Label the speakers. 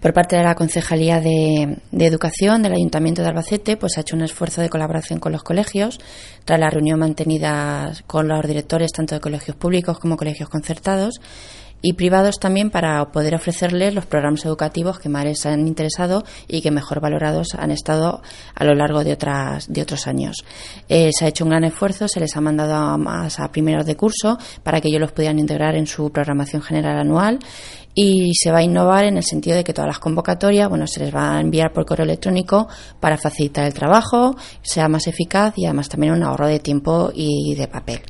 Speaker 1: Por parte de la Concejalía de, Educación del Ayuntamiento de Albacete, pues ha hecho un esfuerzo de colaboración con los colegios, tras la reunión mantenida con los directores tanto de colegios públicos como colegios concertados y privados también para poder ofrecerles los programas educativos que más les han interesado y que mejor valorados han estado a lo largo de otras de otros años. Eh, se ha hecho un gran esfuerzo, se les ha mandado a, más a primeros de curso para que ellos los pudieran integrar en su programación general anual y se va a innovar en el sentido de que todas las convocatorias, bueno, se les va a enviar por correo electrónico para facilitar el trabajo, sea más eficaz y además también un ahorro de tiempo y de papel.